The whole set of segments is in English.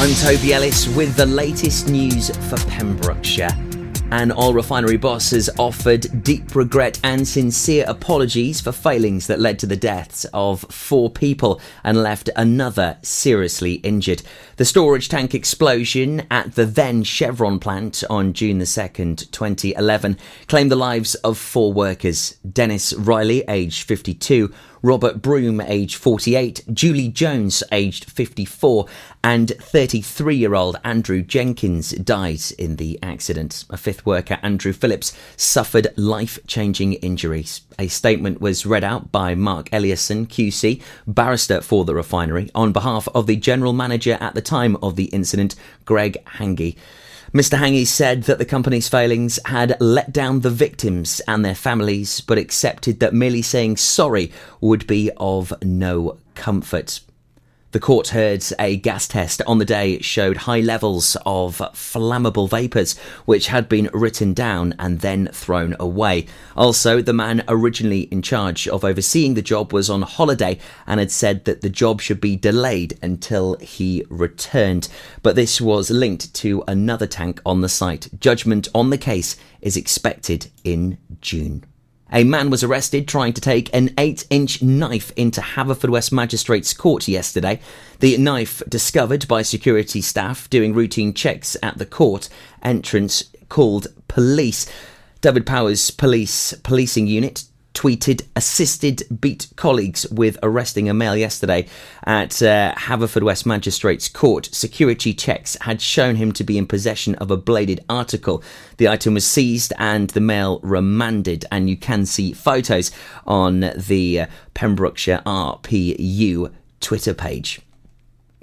I'm Toby Ellis with the latest news for Pembrokeshire. An oil refinery boss has offered deep regret and sincere apologies for failings that led to the deaths of four people and left another seriously injured. The storage tank explosion at the then Chevron plant on June the 2nd, 2011, claimed the lives of four workers. Dennis Riley, aged 52, Robert Broom, aged 48, Julie Jones, aged 54, and 33 year old Andrew Jenkins died in the accident. A fifth worker, Andrew Phillips, suffered life changing injuries. A statement was read out by Mark Ellison, QC, barrister for the refinery, on behalf of the general manager at the time of the incident, Greg Hange. Mr. Hange said that the company's failings had let down the victims and their families, but accepted that merely saying sorry would be of no comfort. The court heard a gas test on the day showed high levels of flammable vapours, which had been written down and then thrown away. Also, the man originally in charge of overseeing the job was on holiday and had said that the job should be delayed until he returned. But this was linked to another tank on the site. Judgment on the case is expected in June. A man was arrested trying to take an 8 inch knife into Haverfordwest Magistrates Court yesterday. The knife, discovered by security staff doing routine checks at the court entrance, called police. Dyfed-Powys Police Policing Unit tweeted assisted beat colleagues with arresting a male yesterday at uh, Haverfordwest Magistrates Court. Security checks had shown him to be in possession of a bladed article. The item was seized and the male remanded, and you can see photos on the uh, Pembrokeshire RPU Twitter page.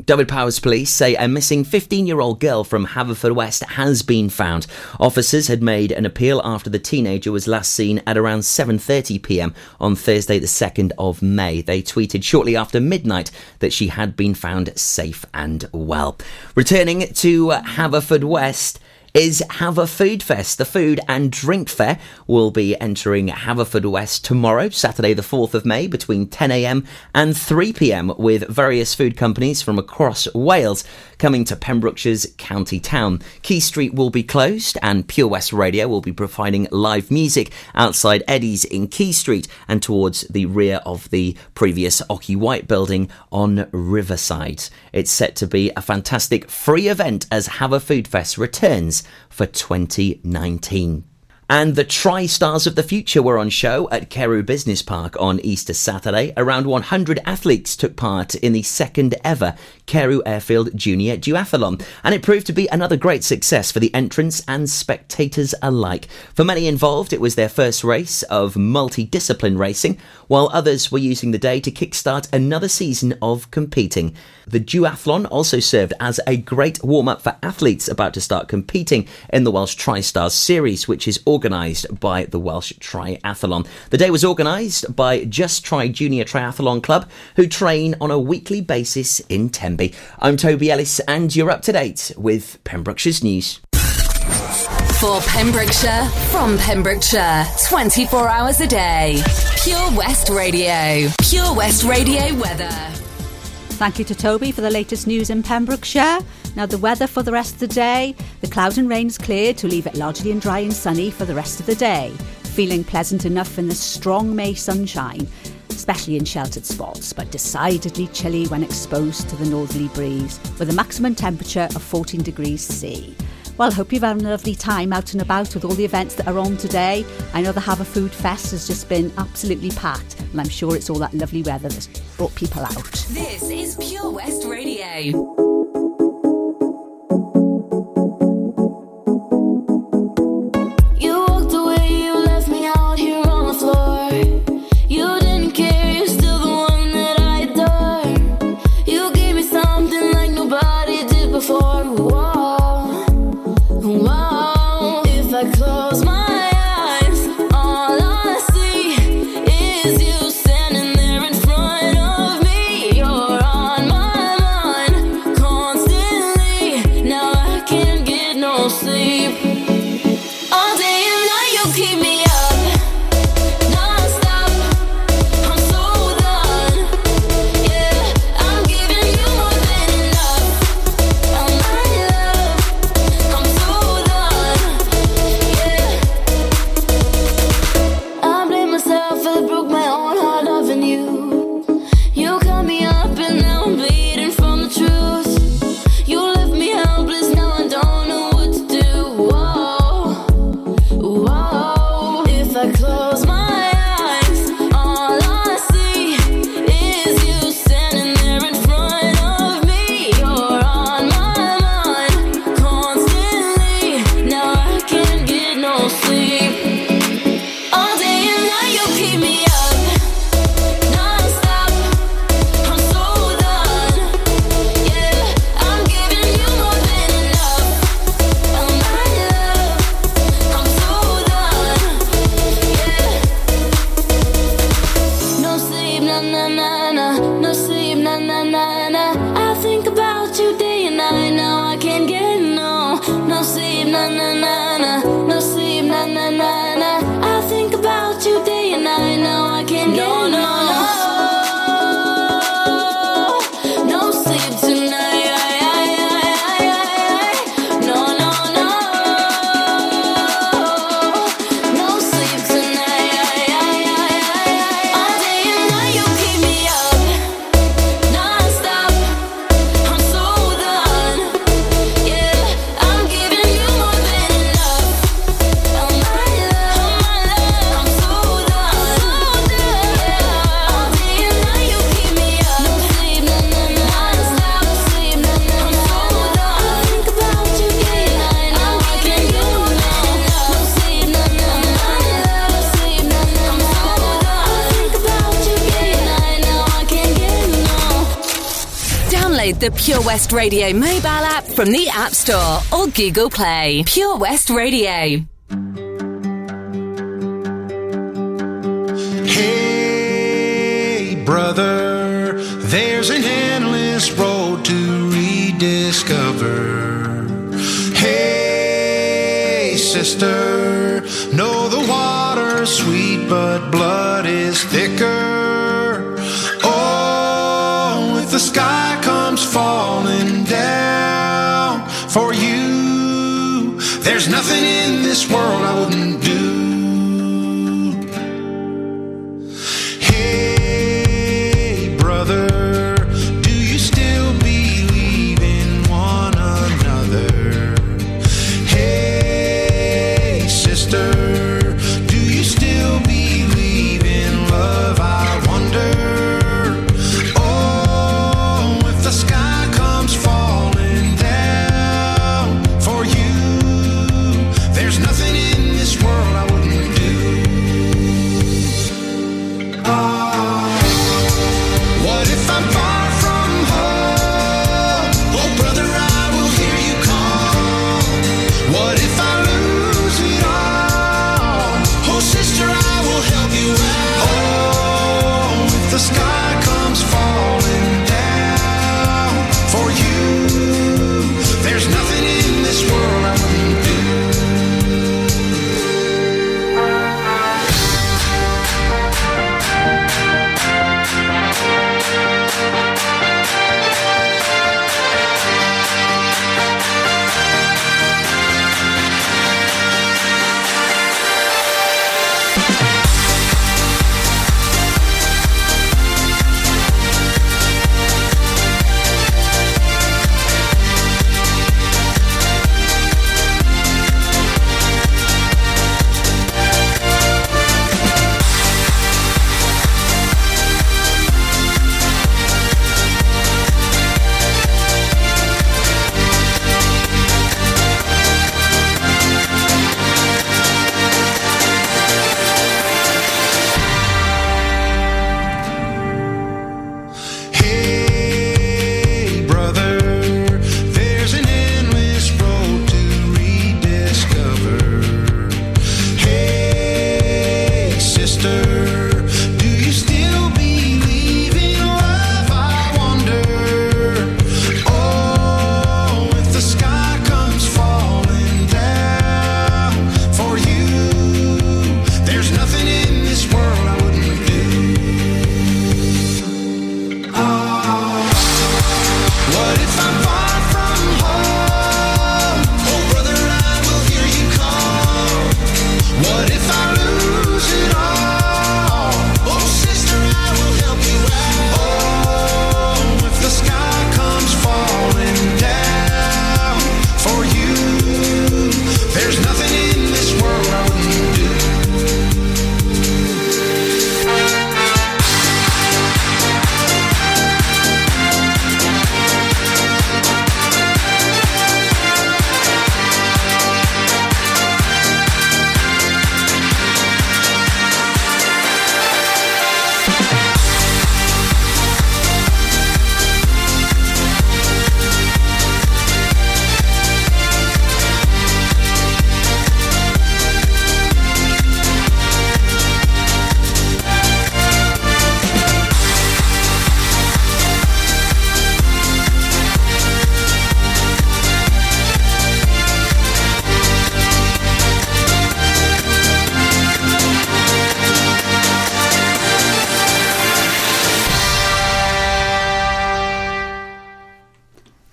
Dyfed-Powys police say a missing 15 year old girl from Haverfordwest has been found. Officers had made an appeal after the teenager was last seen at around 7:30 pm on Thursday the 2nd of May. They tweeted shortly after midnight that she had been found safe and well. Returning to Haverfordwest is Haverfoodfest. The food and drink fair will be entering Haverfordwest tomorrow, Saturday the 4th of May, between 10am and 3pm, with various food companies from across Wales coming to Pembrokeshire's county town. Quay Street will be closed, and Pure West Radio will be providing live music outside Eddie's in Quay Street and towards the rear of the previous Ocky White building on Riverside. It's set to be a fantastic free event as Haverfoodfest returns for 2019. And the Tri Stars of the Future were on show at Carew Business Park on Easter Saturday. Around 100 athletes took part in the second ever Carew Airfield Junior Duathlon, and it proved to be another great success for the entrants and spectators alike. For many involved, it was their first race of multi-discipline racing, while others were using the day to kickstart another season of competing. The duathlon also served as a great warm up for athletes about to start competing in the Welsh Tri Stars series, which is organised by the Welsh Triathlon. The day was organised by Just Try Junior Triathlon Club, who train on a weekly basis in Tenby. I'm Toby Ellis, and you're up to date with Pembrokeshire's news. For Pembrokeshire, from Pembrokeshire, 24 hours a day. Pure West Radio. Pure West Radio weather. Thank you to Toby for the latest news in Pembrokeshire. Now, the weather for the rest of the day the clouds and rain is cleared to leave it largely and dry and sunny for the rest of the day. Feeling pleasant enough in the strong May sunshine, especially in sheltered spots, but decidedly chilly when exposed to the northerly breeze, with a maximum temperature of 14 degrees C. Well, I hope you've had a lovely time out and about with all the events that are on today. I know the Haverfoodfest has just been absolutely packed, and I'm sure it's all that lovely weather that's brought people out. This is Pure West Radio. the Pure West Radio mobile app from the App Store or Google Play. Pure West Radio. Hey, brother, there's an endless road to rediscover. Hey, sister, know the water's sweet, but blood is thicker. Oh, with the sky There's nothing in this world I wouldn't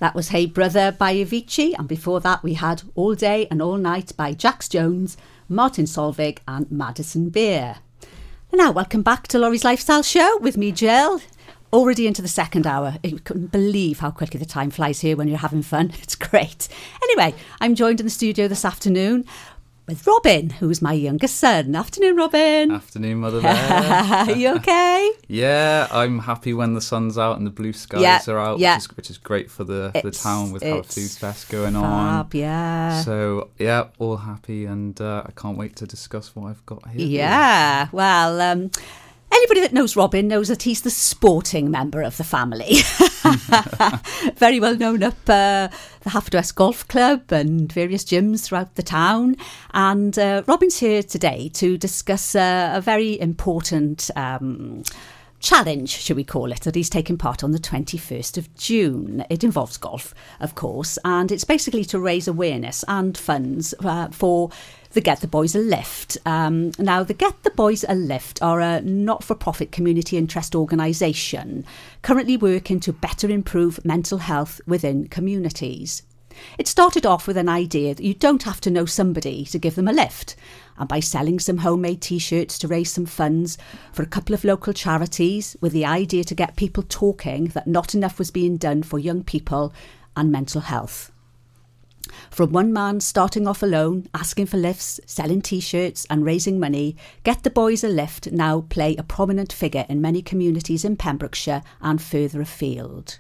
That was Hey Brother by Avicii, and before that we had All Day and All Night by Jax Jones, Martin Solveig, and Madison Beer. And now, welcome back to Lawrie's Lifestyle Show with me, Jill. Already into the second hour. I couldn't believe how quickly the time flies here when you're having fun. It's great. Anyway, I'm joined in the studio this afternoon with Robin, who's my youngest son. Afternoon, Robin. Afternoon, Mother Bear. Are you okay? yeah, I'm happy when the sun's out and the blue skies Yeah, are out, yeah. which, is, which is great for the, the town with Haverfoodfest going on. Yeah. So yeah, all happy, and uh, I can't wait to discuss what I've got here. Yeah, well, um, anybody that knows Robin knows that he's the sporting member of the family. Very well known up uh, the Haverfordwest Golf Club and various gyms throughout the town. And uh, Robin's here today to discuss uh, a very important. Um, challenge, should we call it, that he's taking part on the 21st of June. It involves golf, of course, and it's basically to raise awareness and funds uh, for the Get the Boys a Lift. Um, now, the Get the Boys a Lift are a not for profit community interest organisation currently working to better improve mental health within communities. It started off with an idea that you don't have to know somebody to give them a lift. And by selling some homemade t shirts to raise some funds for a couple of local charities, with the idea to get people talking that not enough was being done for young people and mental health. From one man starting off alone, asking for lifts, selling t shirts, and raising money, Get the Boys a Lift now play a prominent figure in many communities in Pembrokeshire and further afield.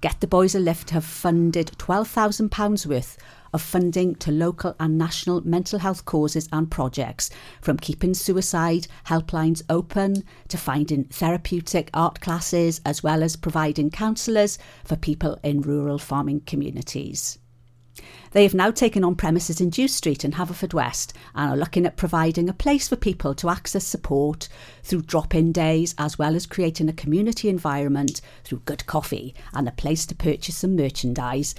Get the Boys a Lift have funded £12,000 worth of funding to local and national mental health causes and projects, from keeping suicide helplines open to finding therapeutic art classes, as well as providing counsellors for people in rural farming communities. They have now taken on premises in Dew Street in Haverfordwest and are looking at providing a place for people to access support through drop in days, as well as creating a community environment through good coffee and a place to purchase some merchandise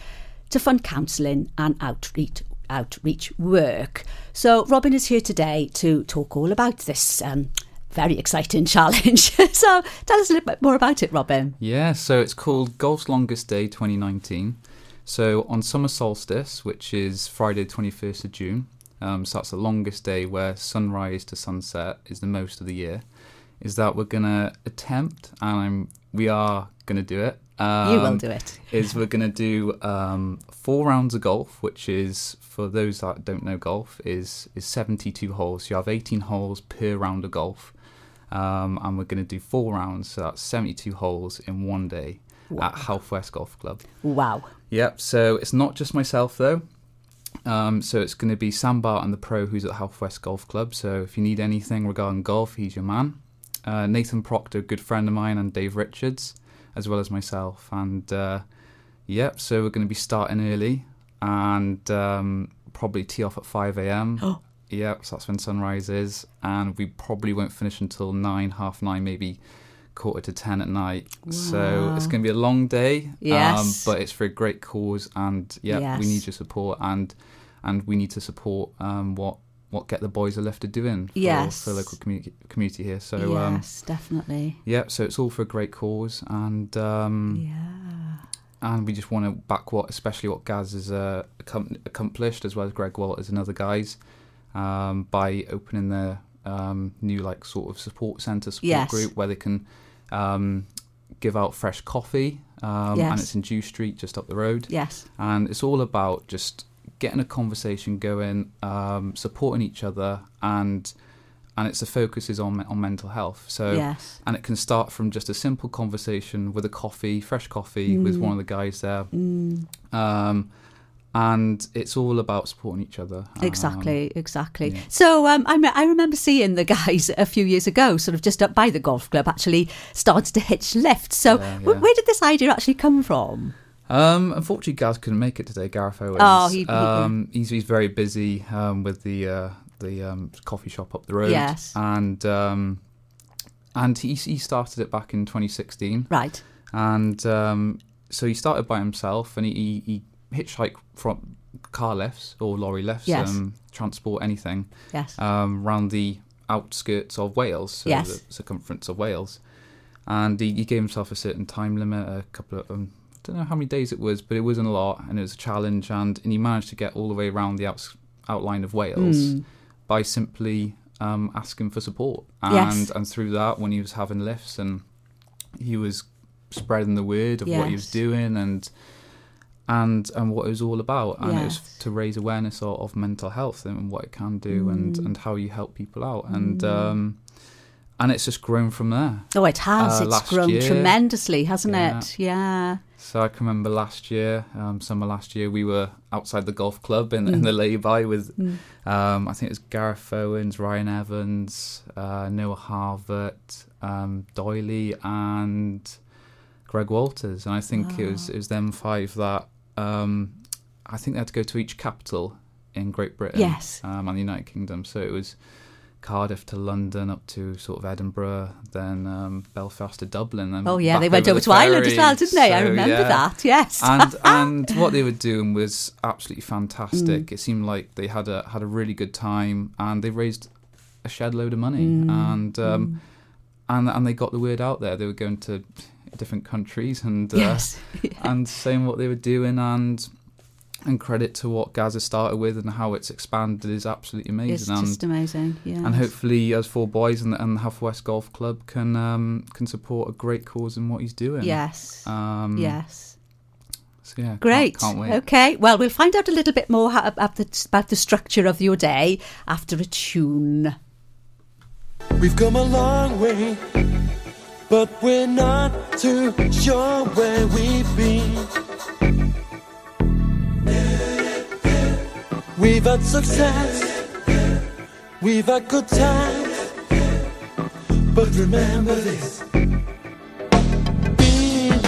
to fund counselling and outreach. Outreach work. So, Robin is here today to talk all about this um, very exciting challenge. so, tell us a little bit more about it, Robin. Yeah, so it's called Golf's Longest Day 2019. So on summer solstice, which is Friday, 21st of June, um, so that's the longest day where sunrise to sunset is the most of the year. Is that we're gonna attempt, and I'm, we are gonna do it. Um, you will do it. is we're going to do um, four rounds of golf, which is for those that don't know golf is is 72 holes. So you have 18 holes per round of golf, um, and we're going to do four rounds. So that's 72 holes in one day at Half West Golf Club. Wow. Yep. So it's not just myself though. Um, so it's going to be Sam and the pro, who's at Half West Golf Club. So if you need anything regarding golf, he's your man. Uh, Nathan Proctor, a good friend of mine, and Dave Richards, as well as myself. And uh, yep, so we're going to be starting early and um, probably tee off at 5 a.m. Yep, so that's when sunrise is, and we probably won't finish until nine, half nine, maybe quarter to ten at night. So it's going to be a long day. Yes. um, but it's for a great cause, and yeah, Yes. we need your support, and and we need to support um, what what Get the Boys a Lift to doing for, Yes. for the local community community here. So um, yes, definitely. yeah, so it's all for a great cause, and um, Yeah. and we just want to back what, especially what Gaz has uh, accom- accomplished, as well as Greg Walters and other guys, um, by opening their um, new like sort of support centre support Yes. group where they can um, give out fresh coffee, um, Yes. and it's in Dew Street, just up the road, Yes. and it's all about just getting a conversation going, um, supporting each other, and and it's the focus is on on mental health. So Yes. and it can start from just a simple conversation with a coffee, fresh coffee, with Mm. one of the guys there. Um, and it's all about supporting each other. Um, Exactly, exactly. yeah. So um, I, me- I remember seeing the guys a few years ago, sort of just up by the golf club, actually started to hitch lifts. So Yeah, yeah. where did this idea actually come from? Um, unfortunately, Gaz couldn't make it today. Gareth Owens. Oh, he- he- um, he's he's very busy um, with the uh, the um, coffee shop up the road. Yes. and um, and he he started it back in 2016. Right. and um, so he started by himself and he, he, he hitchhiked from car lifts or lorry lifts Yes. um, transport anything Yes. um, around the outskirts of Wales so Yes. the circumference of Wales and he, he gave himself a certain time limit a couple of um, don't know how many days it was, but it wasn't a lot, and it was a challenge. And, and he managed to get all the way around the outs, outline of Wales Mm. by simply um, asking for support. And Yes. and through that, when he was having lifts and he was spreading the word of what he was doing and and and what it was all about, and it was to raise awareness of, of mental health and what it can do and Mm. and how you help people out and. Um, and it's just grown from there. Oh, it has. Uh, it's grown year. tremendously, hasn't Yeah. it? Yeah. So I can remember last year, um, summer last year, we were outside the golf club in, Mm. in the lay-by with, um, I think it was Gareth Owens, Ryan Evans, uh, Noah Harvett, um, Doyley, and Greg Walters. And I think it was it was them five that um, I think they had to go to each capital in Great Britain, Yes. um, and the United Kingdom. So it was. Cardiff to London, up to sort of Edinburgh, then um, Belfast to Dublin. And Oh, yeah. They went over to Ireland as well, didn't they? I remember yeah. that. Yes. and and what they were doing was absolutely Mm. fantastic. It seemed like they had a had a really good time, and they raised a shed load of money, Mm. and um, and and they got the word out there. They were going to different countries and uh, yes. and saying what they were doing, and and credit to what Gaza started with and how it's expanded is absolutely amazing. It's and just amazing. Yeah. and hopefully, as four boys and, and the Half West Golf Club can um, can support a great cause in what he's doing. Yes. Um, yes. So yeah, can't- Great. Can't, wait. Okay. Well, we'll find out a little bit more how, about, the, about the structure of your day after a tune. We've come a long way, but we're not too sure where we've been. We've had success, we've had good times, but remember this. Being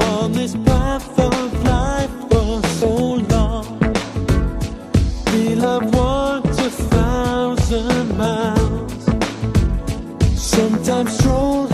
on this path of life for so long. We'll have walked a thousand miles. Sometimes stroll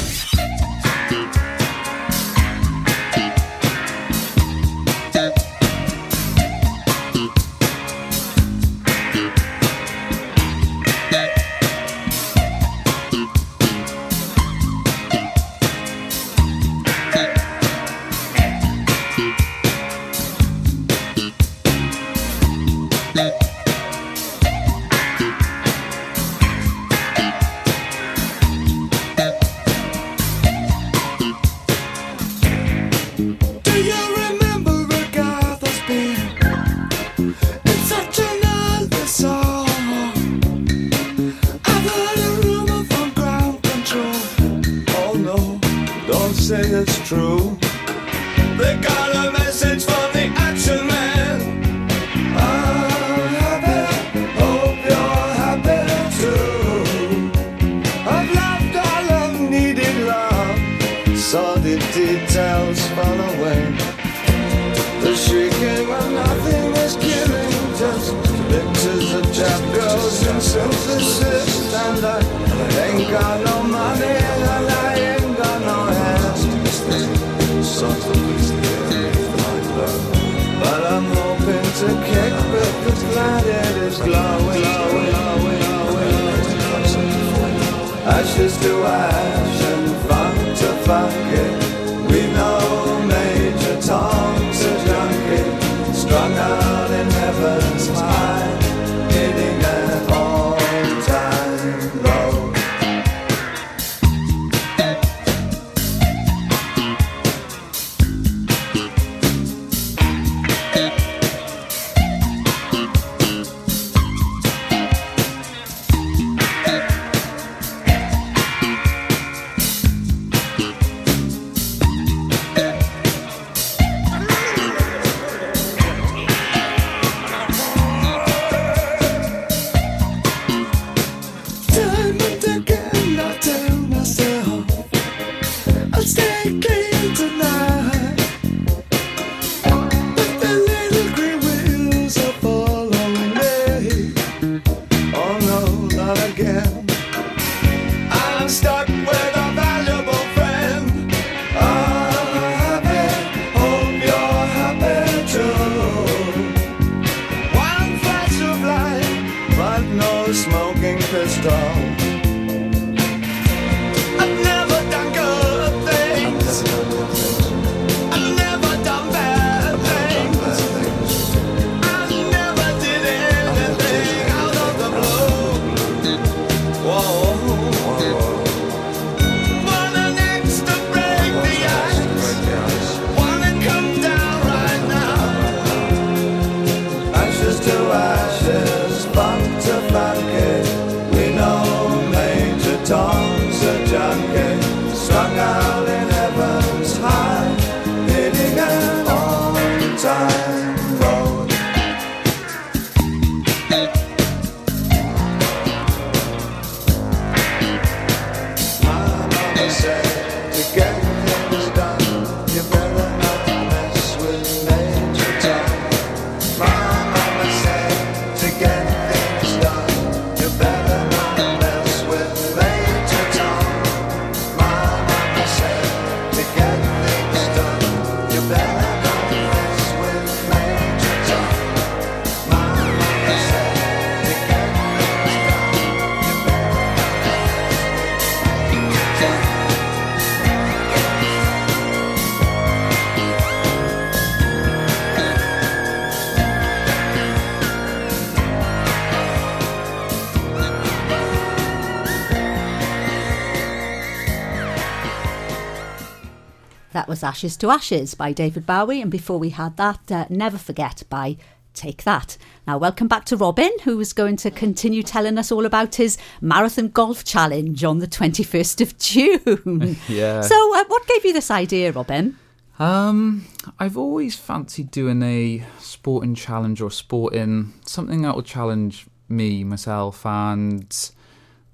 as Ashes to Ashes by David Bowie, and before we had that, uh, Never Forget by Take That. Now, welcome back to Robin, who is going to continue telling us all about his marathon golf challenge on the 21st of June. yeah. So, uh, what gave you this idea, Robin? Um, I've always fancied doing a sporting challenge or sporting something that will challenge me, myself, and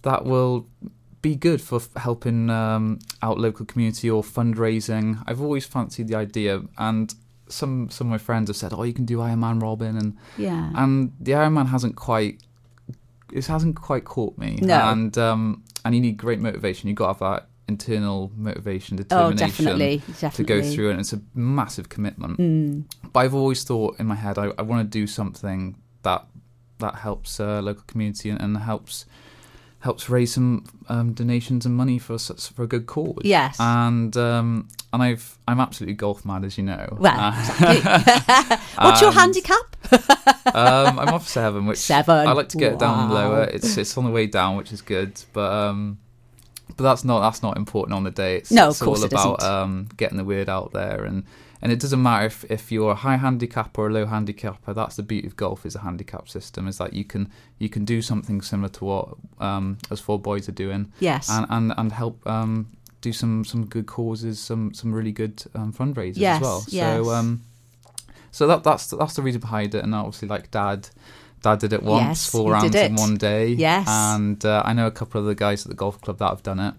that will be good for f- helping um, out local community or fundraising. I've always fancied the idea, and some some of my friends have said, "Oh, you can do Iron Man Robin," and yeah, and the Iron Man hasn't quite it hasn't quite caught me. No, and um, and you need great motivation. You got to have that internal motivation, oh, determination oh, definitely, definitely. to go through it. It's a massive commitment. Mm. But I've always thought in my head, I, I want to do something that that helps uh, local community and, and helps helps raise some um, donations and money for for a good cause. Yes. and um, and I've I'm absolutely golf mad, as you know. Well, Uh, What's your handicap? um, I'm off seven, which Seven. I like to get it down lower. It's it's on the way down, which is good, but um, but that's not that's not important on the day. It's, No, it's course all it about um, getting the word out there, and and it doesn't matter if, if you're a high handicap or a low handicapper. That's the beauty of golf is a handicap system is that you can you can do something similar to what um, us four boys are doing, Yes. and and and help. Um, do some, some good causes, some some really good um, fundraisers Yes, as well. yes. So um, so that that's that's the reason behind it, and obviously, like Dad, Dad did it once, Yes, four rounds in one day. Yes. and uh, I know a couple of the guys at the golf club that have done it,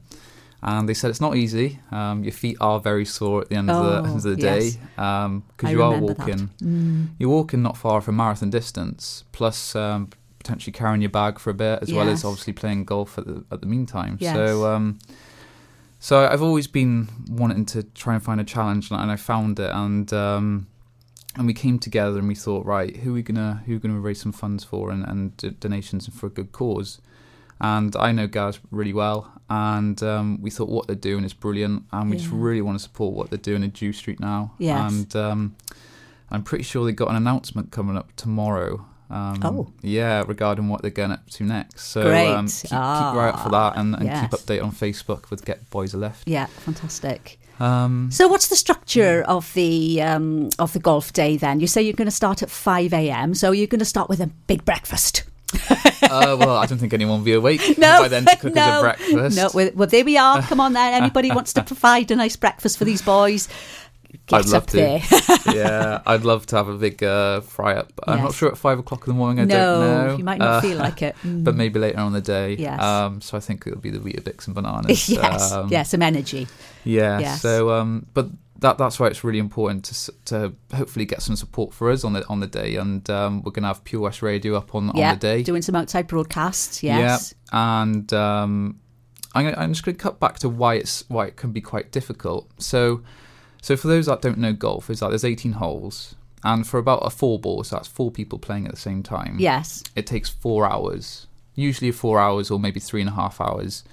and they said it's not easy. Um, your feet are very sore at the end of the Oh, end of the day because I you are walking. Mm. You're walking not far from marathon distance, plus um, potentially carrying your bag for a bit, as well as obviously playing golf at the at the meantime. Yes. So. Um, so I've always been wanting to try and find a challenge, and I found it, and um, and we came together and we thought, right, who are we gonna who are we gonna raise some funds for and, and d- donations for a good cause. And I know Gaz really well, and um, we thought what they're doing is brilliant, and we just really want to support what they're doing in Dew Street now. Yes. And um, I'm pretty sure they've got an announcement coming up tomorrow. Um, Oh. yeah, regarding what they're going up to next. So Great. Um, keep, keep your eye for that, and, and Ah, keep yes. update on Facebook with Get Boys a Lift. Yeah, fantastic. Um, So, what's the structure of the um, of the golf day then? You say you're going to start at five a.m. So you're going to start with a big breakfast. uh, well, I don't think anyone will be awake No, by then to cook us no, a breakfast. No, well, well, there we are. Come on, then. Anybody wants to provide a nice breakfast for these boys? Get I'd love up to. there. yeah, I'd love to have a big uh, fry up. I'm not sure at five o'clock in the morning. I no, don't know. you might not Uh, feel like it. Mm. But maybe later on in the day. Yes. Um, so I think it'll be the Weetabix and bananas. yes, Um, yeah, some energy. Yeah. Yes. So, um, but that that's why it's really important to to hopefully get some support for us on the on the day, and um, we're gonna have Pure West Radio up on yeah, on the day. doing some outside broadcasts. Yes. Yeah, and um, I'm, gonna, I'm just going to cut back to why it's why it can be quite difficult. So, so for those that don't know golf, is that there's 18 holes, and for about a four ball, so that's four people playing at the same time. Yes. it takes four hours, usually four hours or maybe three and a half hours,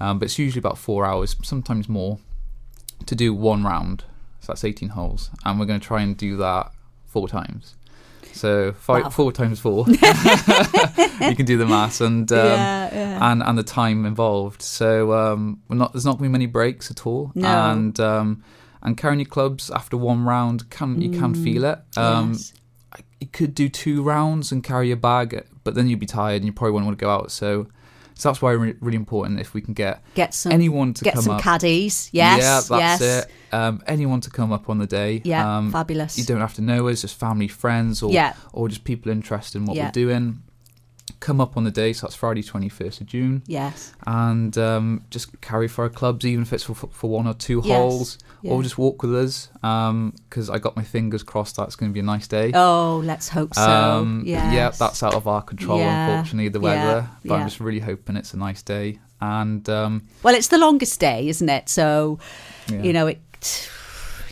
um, but it's usually about four hours, sometimes more, to do one round. So that's 18 holes, and we're going to try and do that four times. So five, Wow. four times four. you can do the maths and um, yeah, yeah. and and the time involved. So um, we're not there's not going to be many breaks at all. No. And um, and carrying your clubs after one round can you can feel it. Um, yes. You could do two rounds and carry your bag, but then you'd be tired and you probably wouldn't want to go out. So so that's why it's really important if we can get Get some anyone to get come some up. caddies. Yes. yeah, that's yes. it. Um, anyone to come up on the day. Yeah, um, fabulous. You don't have to know us, just family, friends, or Yeah. or just people interested in what Yeah. we're doing. Come up on the day, so that's Friday, twenty first of June Yes. and um, just carry for our clubs, even if it's for, for one or two Yes, holes, yeah. or just walk with us. Because I got my fingers crossed that's going to be a nice day. Oh, let's hope so. Um, yes. Yeah, that's out of our control, Yeah, unfortunately, the yeah, weather. But yeah. I'm just really hoping it's a nice day. And um, Well, it's the longest day, isn't it? So, you know, it.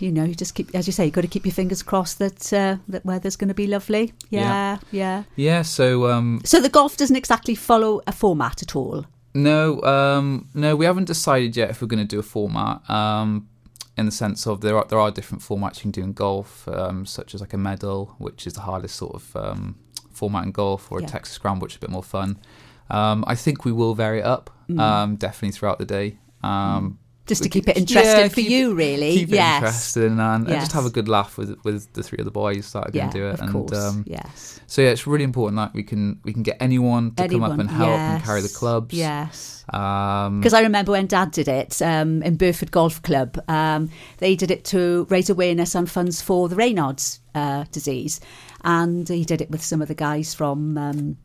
You know, you just keep, as you say, you've got to keep your fingers crossed that uh, that weather's going to be lovely. Yeah, yeah, yeah. So um, So the golf doesn't exactly follow a format at all. no, um, no, we haven't decided yet if we're going to do a format. Um, in the sense of there are there are different formats you can do in golf, um, such as like a medal, which is the hardest sort of um, format in golf, or Yeah. a Texas Scramble, which is a bit more fun. Um, I think we will vary it up Mm. um, definitely throughout the day. Um, Just to keep it interesting yeah, for keep- you, really. Keep it interesting and, and just have a good laugh with with the three other boys that are going Yeah, do it. of and course. um, yes. so yeah, it's really important that we can we can get anyone to come up and help and carry the clubs. Yes. Um, Because I remember when Dad did it um, in Burford Golf Club, um, they did it to raise awareness and funds for the Raynaud's uh, disease, and he did it with some of the guys from um,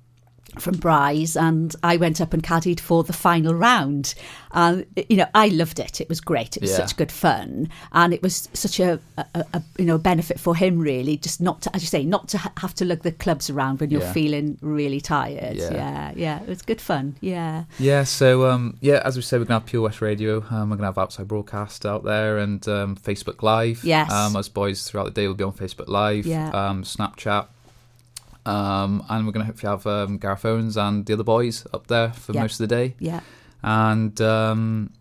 from Bry's and I went up and caddied for the final round. And you know, I loved it. It was great. It was Yeah. such good fun, and it was such a, a, a you know benefit for him really. Just not to, as you say, not to ha- have to lug the clubs around when you're Yeah. feeling really tired. Yeah. yeah, yeah. It was good fun. Yeah, Yeah, so um, yeah, as we said, we're gonna have Pure West Radio. Um, we're gonna have outside broadcast out there and um, Facebook Live. Yes. Um, us boys throughout the day will be on Facebook Live. Yeah. Um, Snapchat. Um, and we're gonna hopefully have um, Gareth Owens and the other boys up there for Yeah. most of the day. yeah, and um,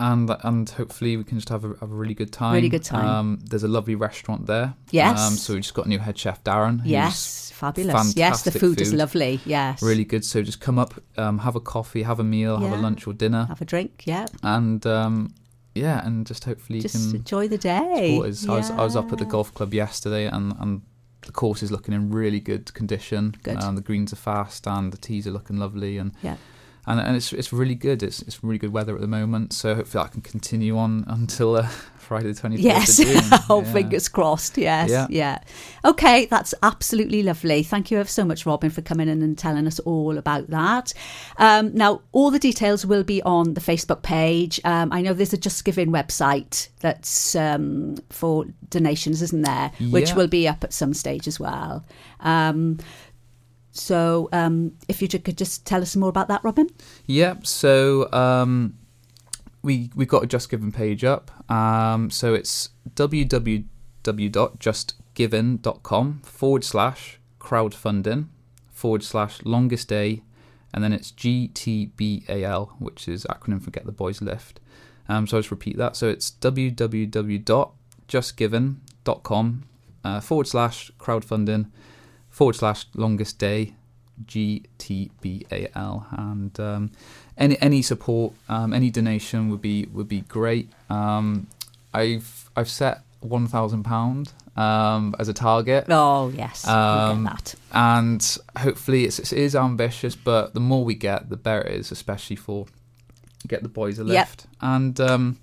and and hopefully we can just have a, have a really good time. Really good time. Um, there's a lovely restaurant there. Yes. Um, so we just got a new head chef Darren. yes, fabulous. Yes, the fantastic food, is lovely. Yes, Really good. So just come up, um, have a coffee, have a meal, have a lunch or dinner, have a drink. Yeah, and um, yeah, and just hopefully just you can enjoy the day. us. I was I was up at the golf club yesterday, and and the course is looking in really good condition. Good. Um, the greens are fast, and the tees are looking lovely, and Yeah. and, and it's it's really good. It's it's really good weather at the moment, so hopefully I can continue on until uh, Friday the twenty fourth. Yes. of June. oh, Yeah. fingers crossed. Yes. Yeah. Yeah. Okay, that's absolutely lovely. Thank you ever so much, Robin, for coming in and telling us all about that. Um, now, all the details will be on the Facebook page. Um, I know there's a Just Giving website that's um, for donations, isn't there? Which Yeah. will be up at some stage as well. Um, so, um, if you could just tell us more about that, Robin. Yep. So um, we we've got a Just Giving page up. Um, so it's www.justgiving.com forward slash crowdfunding forward slash longest day, and then it's GTBAL, which is acronym for Get the Boys Lift. Um, so I'll just repeat that. So it's www.justgiving.com uh, forward slash crowdfunding forward slash longest day GTBAL and um, any any support um, any donation would be would be great um, I've I've set one thousand pound um, as a target Oh, yes. Um, get that. and hopefully it's, it is ambitious but the more we get the better it is especially for get the boys a Yep. lift and um,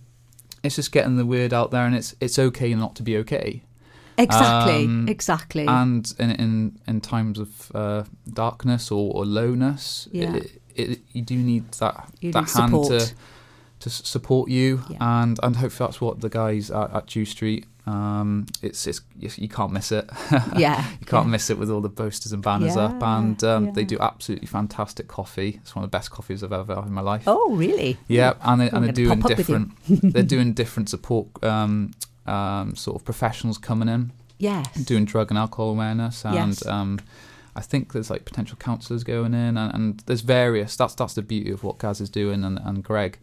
it's just getting the word out there and it's it's okay not to be okay Exactly. um, exactly. and in in, in times of uh, darkness or, or lowness, Yeah. it, it, you do need that You that need hand support. to to support you, Yeah. and and hopefully that's what the guys at, at Dew Street. Um, it's it's you can't miss it. yeah. you can't yeah. miss it with all the posters and banners up, Yeah, and um, they do absolutely fantastic coffee. It's one of the best coffees I've ever had in my life. Oh, really? Yeah, and, they, and they're doing pop up with you. different. they're doing different support. Um, um, sort of professionals coming in Yes. doing drug and alcohol awareness and Yes. um, I think there's like potential counsellors going in and, and there's various that's that's the beauty of what Gaz is doing and, and Greg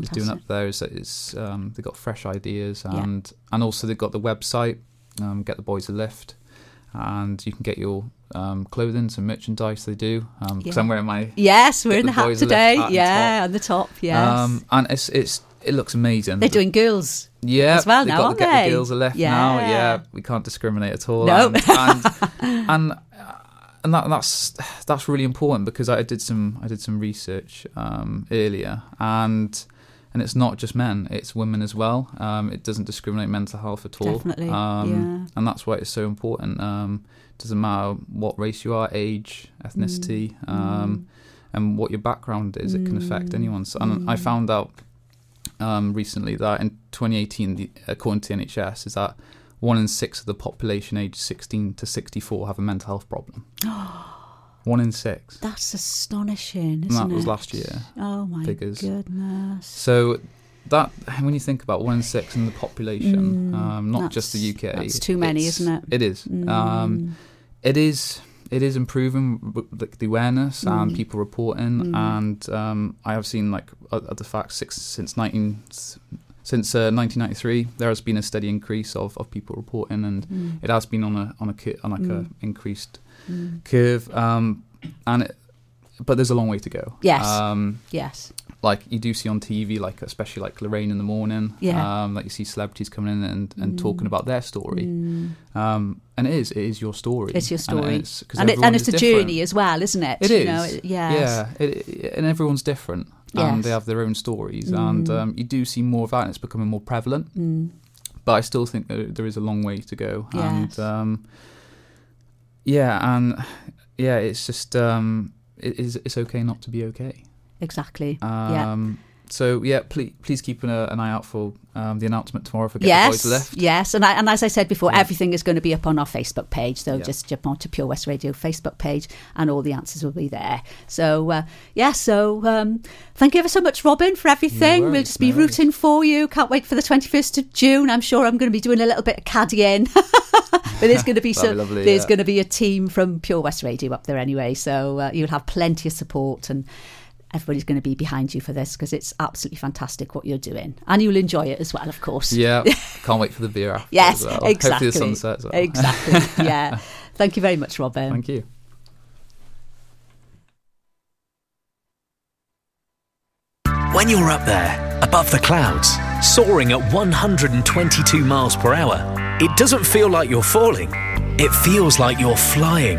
is doing up there is that it's um, they've got fresh ideas Yeah. and and also they've got the website um, get the boys a lift and you can get your um, clothing some merchandise they do because Yeah. I'm wearing my Yes, we're in the the hat today. Yeah, on the top. Yes. um, and it's it's it looks amazing They're doing girls. Yeah, as well now, got to get they? the girls a left now. Yeah. Yeah, we can't discriminate at all. No. and and and, and that, that's that's really important because I did some I did some research um, earlier, and and it's not just men; it's women as well. Um, it doesn't discriminate mental health at all. Definitely, um, yeah. and that's why it's so important. Um, doesn't matter what race you are, age, ethnicity, Mm. um, and what your background is. It can affect anyone. So, and I found out um, recently that in 2018, the, according to the NHS, is that one in six of the population aged 16 to 64 have a mental health problem. one in six. That's astonishing, isn't that was last year. Oh my figures. goodness. So that when you think about one in six in the population, um, not just the Mm, UK, that's too many, isn't it? It is. Mm. Um, it is. It is improving w- the, awareness Mm. and people reporting, and um, I have seen like other facts six, since nineteen since uh, 1993 there has been a steady increase of, of people reporting, and Mm. it has been on a on a on like a increased curve, um, and it, but there's a long way to go. Yes. Um, Yes. Like you do see on TV, like especially like Lorraine in the morning. Yeah. Um, like you see celebrities coming in and, and talking about their story. Mm. Um, and it is it is your story. It's your story. And, it's, And, it, and it's a different. journey as well, isn't it? It You is. know, it- yes. Yeah. It, and everyone's different. And Yes. they have their own stories. And um, you do see more of that, and it's becoming more prevalent. Mm. But I still think that there is a long way to go. Yes. And um, yeah, and yeah, it's just um, it is it's okay not to be okay. Exactly. yeah. Um, So yeah, please please keep an, uh, an eye out for um, the announcement tomorrow for Get the Yes, Boys Lift. yes, and I, and as I said before, Yeah. everything is going to be up on our Facebook page. So Yeah. just jump onto Pure West Radio Facebook page, and all the answers will be there. So uh, yeah, so um, thank you ever so much, Robin, for everything. we'll just be no rooting for you. Can't wait for the twenty first of June. I'm sure I'm going to be doing a little bit of caddying, but there's going to be some. lovely, there's yeah. going to be a team from Pure West Radio up there anyway. So uh, you'll have plenty of support and. Everybody's going to be behind you for this because it's absolutely fantastic what you're doing, and you'll enjoy it as well, of course. Yeah, can't wait for the beer after Yes, as well. exactly. Hopefully the sunset as well. Exactly. Yeah. Thank you very much, Robin. Thank you. When you're up there, above the clouds, soaring at 122 miles per hour, it doesn't feel like you're falling. It feels like you're flying.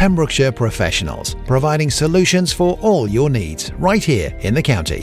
Pembrokeshire Professionals, providing solutions for all your needs right here in the county.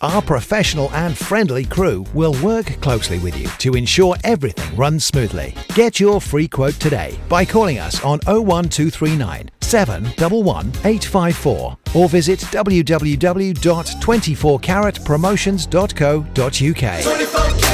Our professional and friendly crew will work closely with you to ensure everything runs smoothly. Get your free quote today by calling us on 01239 711 854 or visit www.24caratpromotions.co.uk.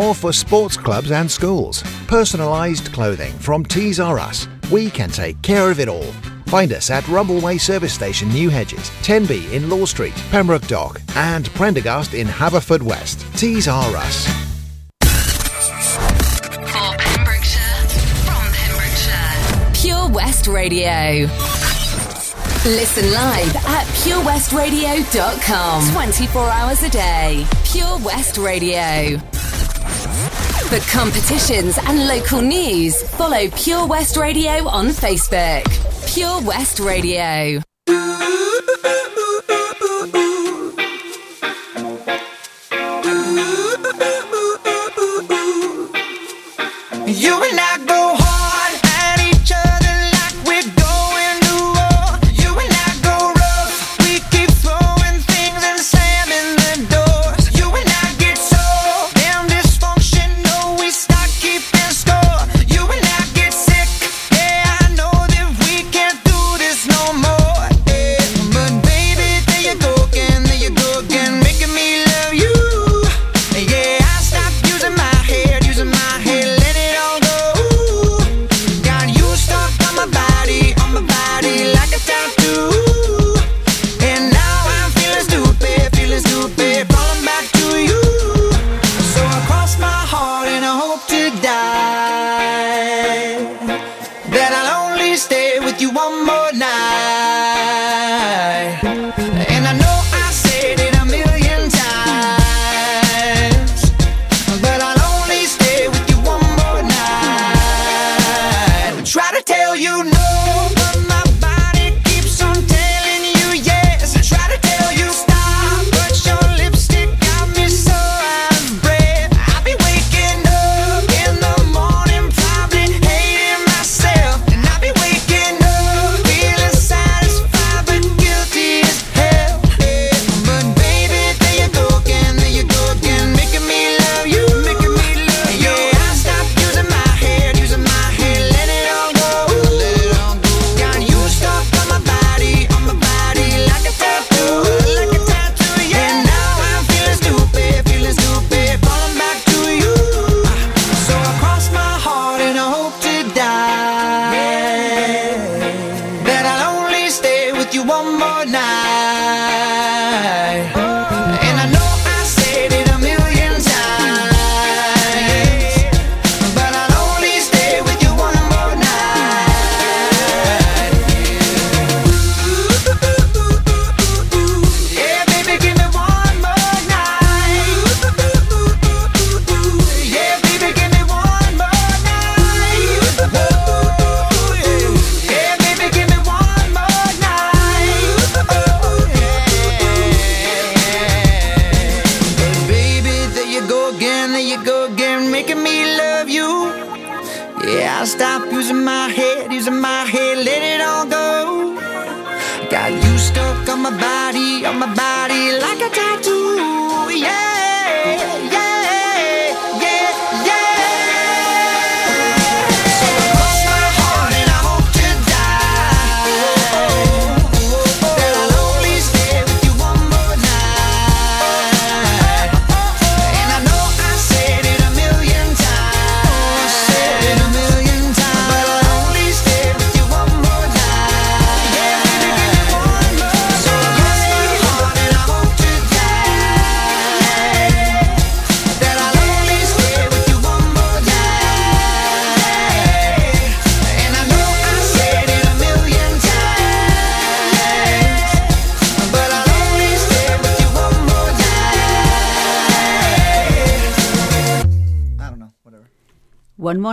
or for sports clubs and schools. Personalised clothing from Tees R Us. We can take care of it all. Find us at Rumbleway Service Station, New Hedges, 10B in Law Street, Pembroke Dock, and Prendergast in Haverfordwest. Tees R Us. For Pembrokeshire, from Pembrokeshire. Pure West Radio. Listen live at purewestradio.com. 24 hours a day. Pure West Radio. For competitions and local news, follow Pure West Radio on Facebook. Pure West Radio. You and I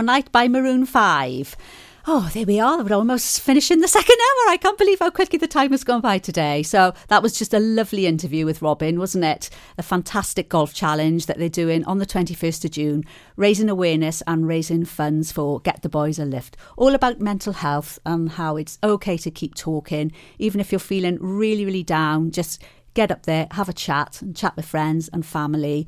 Night by Maroon 5. Oh, there we are. We're almost finishing the second hour. I can't believe how quickly the time has gone by today. So, that was just a lovely interview with Robin, wasn't it? A fantastic golf challenge that they're doing on the 21st of June, raising awareness and raising funds for Get the Boys a Lift. All about mental health and how it's okay to keep talking, even if you're feeling really, really down. Just get up there, have a chat, and chat with friends and family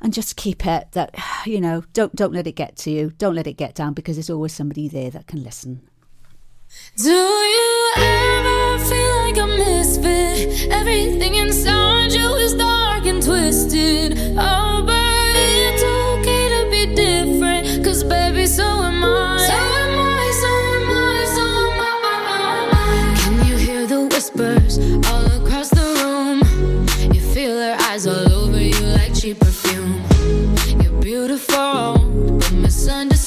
and just keep it that you know don't don't let it get to you. Don't let it get down because there's always somebody there that can listen. Do you ever feel like a misfit everything inside you beautiful, misunderstood.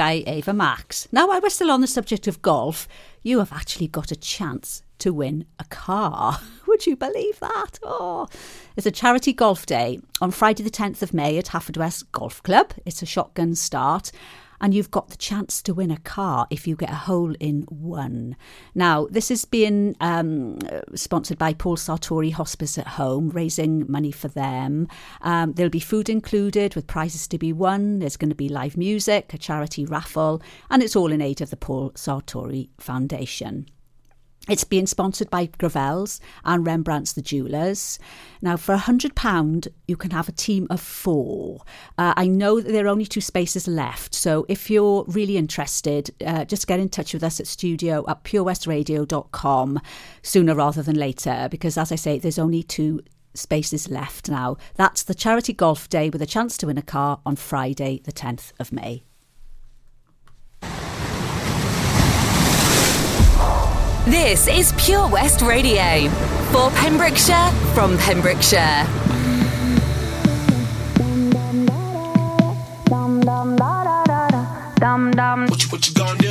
By Ava Max. Now, while we're still on the subject of golf, you have actually got a chance to win a car. Would you believe that? Oh, it's a charity golf day on Friday, the 10th of May at Haverfordwest Golf Club. It's a shotgun start. And you've got the chance to win a car if you get a hole in one. Now, this is being um, sponsored by Paul Sartori Hospice at Home, raising money for them. Um, there'll be food included with prizes to be won. There's going to be live music, a charity raffle, and it's all in aid of the Paul Sartori Foundation. It's being sponsored by Gravels and Rembrandt's The Jewelers. Now, for £100, you can have a team of four. Uh, I know that there are only two spaces left, so if you're really interested, uh, just get in touch with us at studio at purewestradio.com sooner rather than later, because as I say, there's only two spaces left now. That's the Charity Golf Day with a chance to win a car on Friday, the 10th of May. This is Pure West Radio for Pembrokeshire from Pembrokeshire. What you, what you gonna do?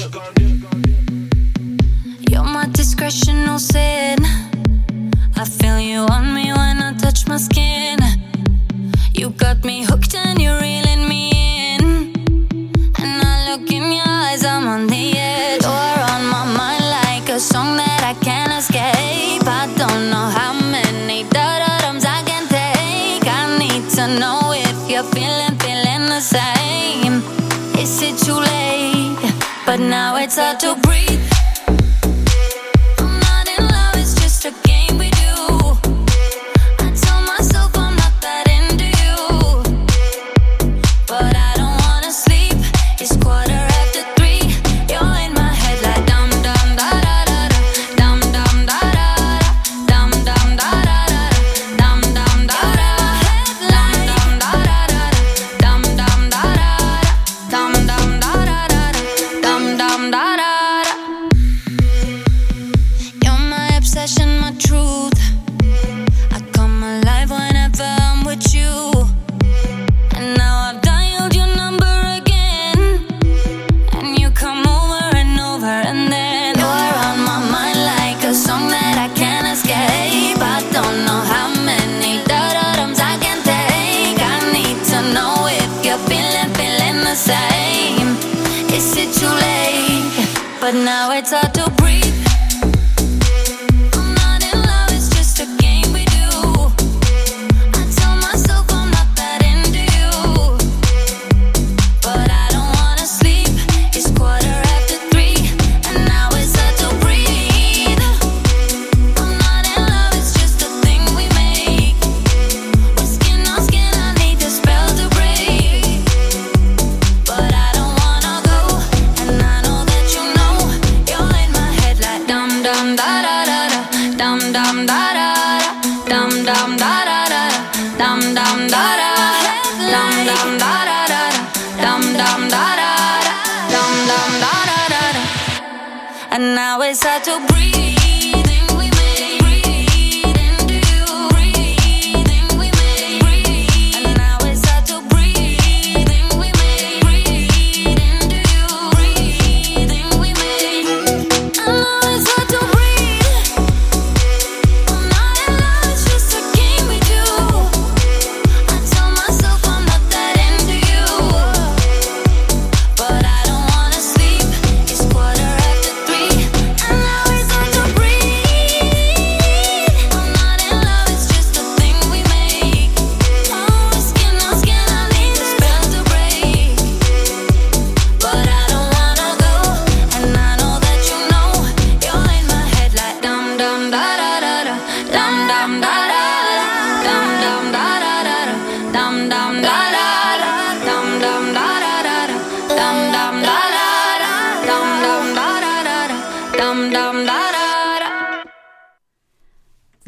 You're my discretional sin. I feel you on me when I touch my skin. You got me hooked and you're reeling too late? But now it's hard to breathe.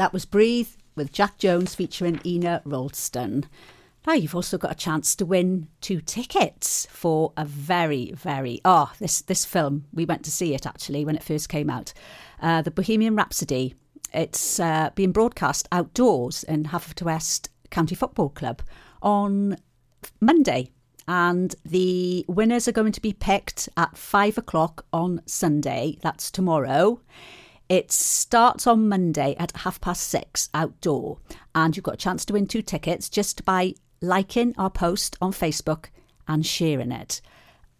That was Breathe with Jax Jones featuring Ina Wroldsen. Now you've also got a chance to win two tickets for a very, very oh this this film. We went to see it actually when it first came out, uh, the Bohemian Rhapsody. It's uh, being broadcast outdoors in Haverfordwest County Football Club on Monday. and the winners are going to be picked at five o'clock on Sunday. That's tomorrow. It starts on Monday at half past six outdoor, and you've got a chance to win two tickets just by liking our post on Facebook and sharing it.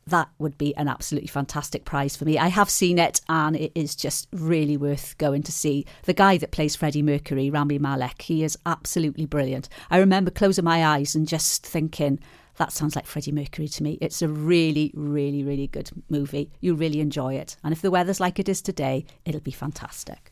That would be an absolutely fantastic prize for me. I have seen it, and it is just really worth going to see. The guy that plays Freddie Mercury, Rami Malek, he is absolutely brilliant. I remember closing my eyes and just thinking, that sounds like Freddie Mercury to me. It's a really, really, really good movie. You'll really enjoy it. And if the weather's like it is today, it'll be fantastic.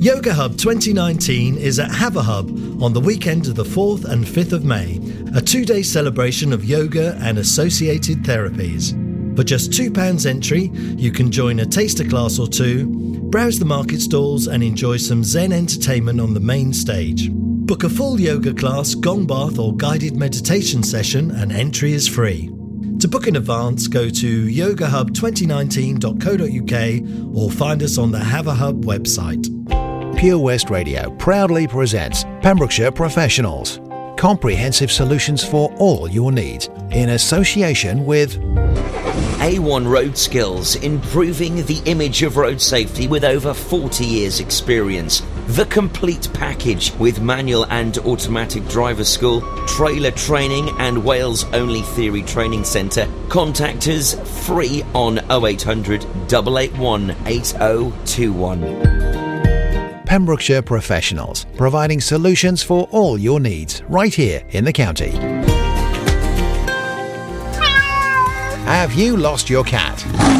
Yoga Hub 2019 is at Haverhub on the weekend of the 4th and 5th of May, a two day celebration of yoga and associated therapies. For just £2 entry, you can join a taster class or two, browse the market stalls, and enjoy some Zen entertainment on the main stage. Book a full yoga class, gong bath, or guided meditation session, and entry is free. To book in advance, go to yogahub2019.co.uk or find us on the Haverhub website. Pure West Radio proudly presents Pembrokeshire Professionals. Comprehensive solutions for all your needs in association with A1 Road Skills, improving the image of road safety with over 40 years' experience. The complete package with manual and automatic driver school, trailer training, and Wales only theory training centre. Contact us free on 0800 881 8021. Pembrokeshire Professionals, providing solutions for all your needs right here in the county. Have you lost your cat?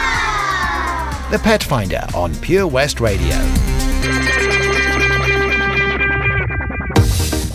The Pet Finder on Pure West Radio.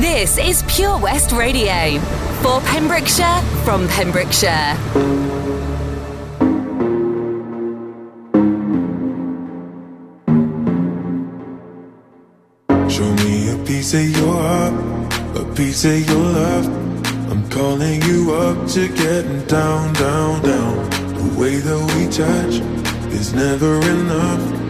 This is Pure West Radio. For Pembrokeshire, from Pembrokeshire. Show me a piece of your heart, a piece of your love. I'm calling you up to getting down, down, down. The way that we touch is never enough.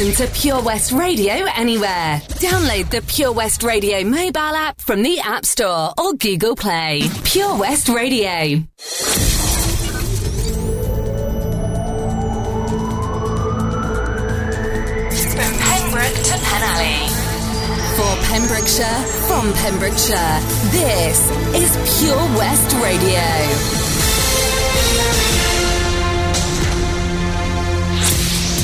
listen to Pure West Radio anywhere. Download the Pure West Radio mobile app from the App Store or Google Play. Pure West Radio. From Pembroke to Penally. For Pembrokeshire, from Pembrokeshire, this is Pure West Radio.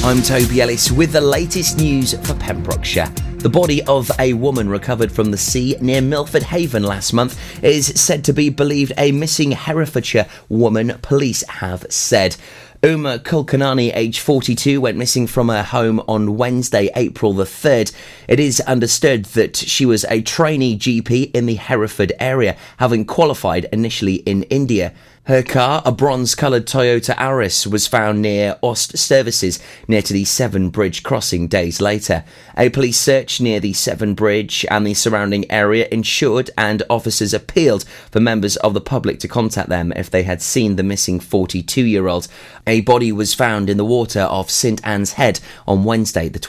I'm Toby Ellis with the latest news for Pembrokeshire. The body of a woman recovered from the sea near Milford Haven last month is said to be believed a missing Herefordshire woman, police have said. Uma Kulkarni, age 42, went missing from her home on Wednesday, April the 3rd. It is understood that she was a trainee GP in the Hereford area, having qualified initially in India. Her car, a bronze coloured Toyota Auris, was found near Aust Services, near to the Severn Bridge crossing days later. A police search near the Severn Bridge and the surrounding area ensured and officers appealed for members of the public to contact them if they had seen the missing 42 year old. A body was found in the water off St Ann's Head on Wednesday, the